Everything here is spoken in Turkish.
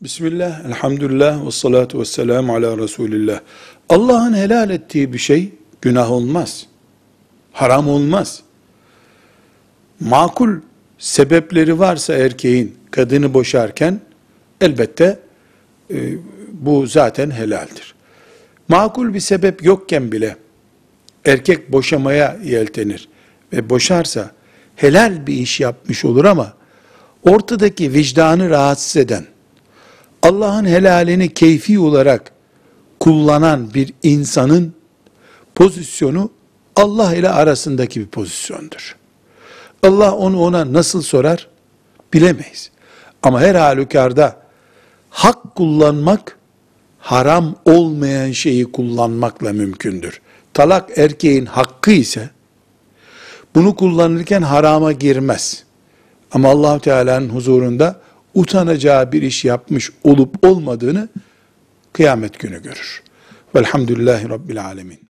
Bismillah, elhamdülillah, ve salatu ve selamu ala Resulillah. Allah'ın helal ettiği bir şey günah olmaz. Haram olmaz. Makul sebepleri varsa erkeğin kadını boşarken elbette e, bu zaten helaldir. Makul bir sebep yokken bile erkek boşamaya yeltenir ve boşarsa helal bir iş yapmış olur ama ortadaki vicdanı rahatsız eden, Allah'ın helalini keyfi olarak kullanan bir insanın pozisyonu Allah ile arasındaki bir pozisyondur. Allah onu ona nasıl sorar bilemeyiz. Ama her halükarda hak kullanmak haram olmayan şeyi kullanmakla mümkündür. Talak erkeğin hakkı ise bunu kullanırken harama girmez. Ama allah Teala'nın huzurunda utanacağı bir iş yapmış olup olmadığını kıyamet günü görür. Velhamdülillahi Rabbil Alemin.